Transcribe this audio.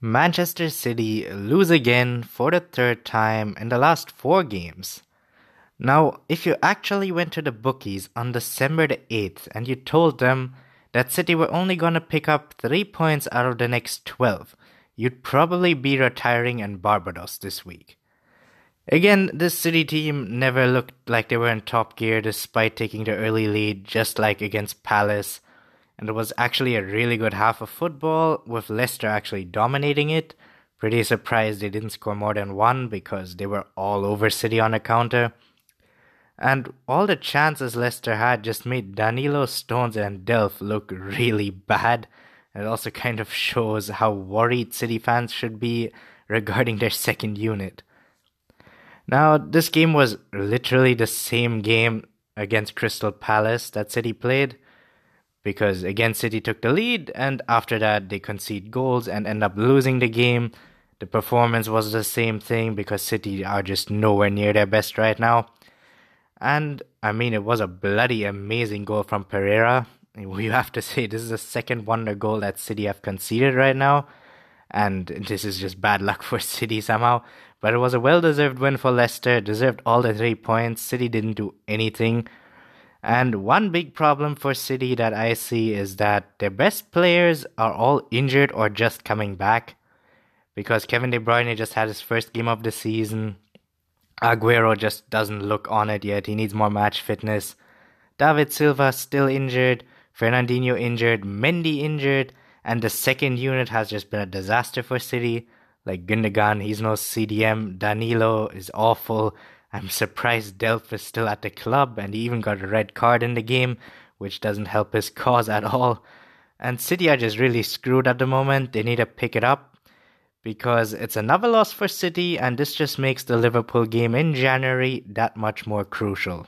Manchester City lose again for the third time in the last four games. Now, if you actually went to the bookies on December the 8th and you told them that City were only going to pick up 3 points out of the next 12, you'd probably be retiring in Barbados this week. Again, this City team never looked like they were in top gear despite taking the early lead, just like against Palace and it was actually a really good half of football with Leicester actually dominating it. Pretty surprised they didn't score more than one because they were all over City on a counter. And all the chances Leicester had just made Danilo, Stones, and Delph look really bad. It also kind of shows how worried City fans should be regarding their second unit. Now, this game was literally the same game against Crystal Palace that City played because again City took the lead and after that they concede goals and end up losing the game. The performance was the same thing because City are just nowhere near their best right now. And I mean it was a bloody amazing goal from Pereira. We have to say this is the second wonder goal that City have conceded right now. And this is just bad luck for City somehow. But it was a well deserved win for Leicester, deserved all the three points. City didn't do anything and one big problem for City that I see is that their best players are all injured or just coming back. Because Kevin De Bruyne just had his first game of the season. Aguero just doesn't look on it yet. He needs more match fitness. David Silva still injured. Fernandinho injured. Mendy injured. And the second unit has just been a disaster for City. Like Gundogan, he's no CDM. Danilo is awful. I'm surprised Delph is still at the club and he even got a red card in the game, which doesn't help his cause at all. And City are just really screwed at the moment. They need to pick it up because it's another loss for City, and this just makes the Liverpool game in January that much more crucial.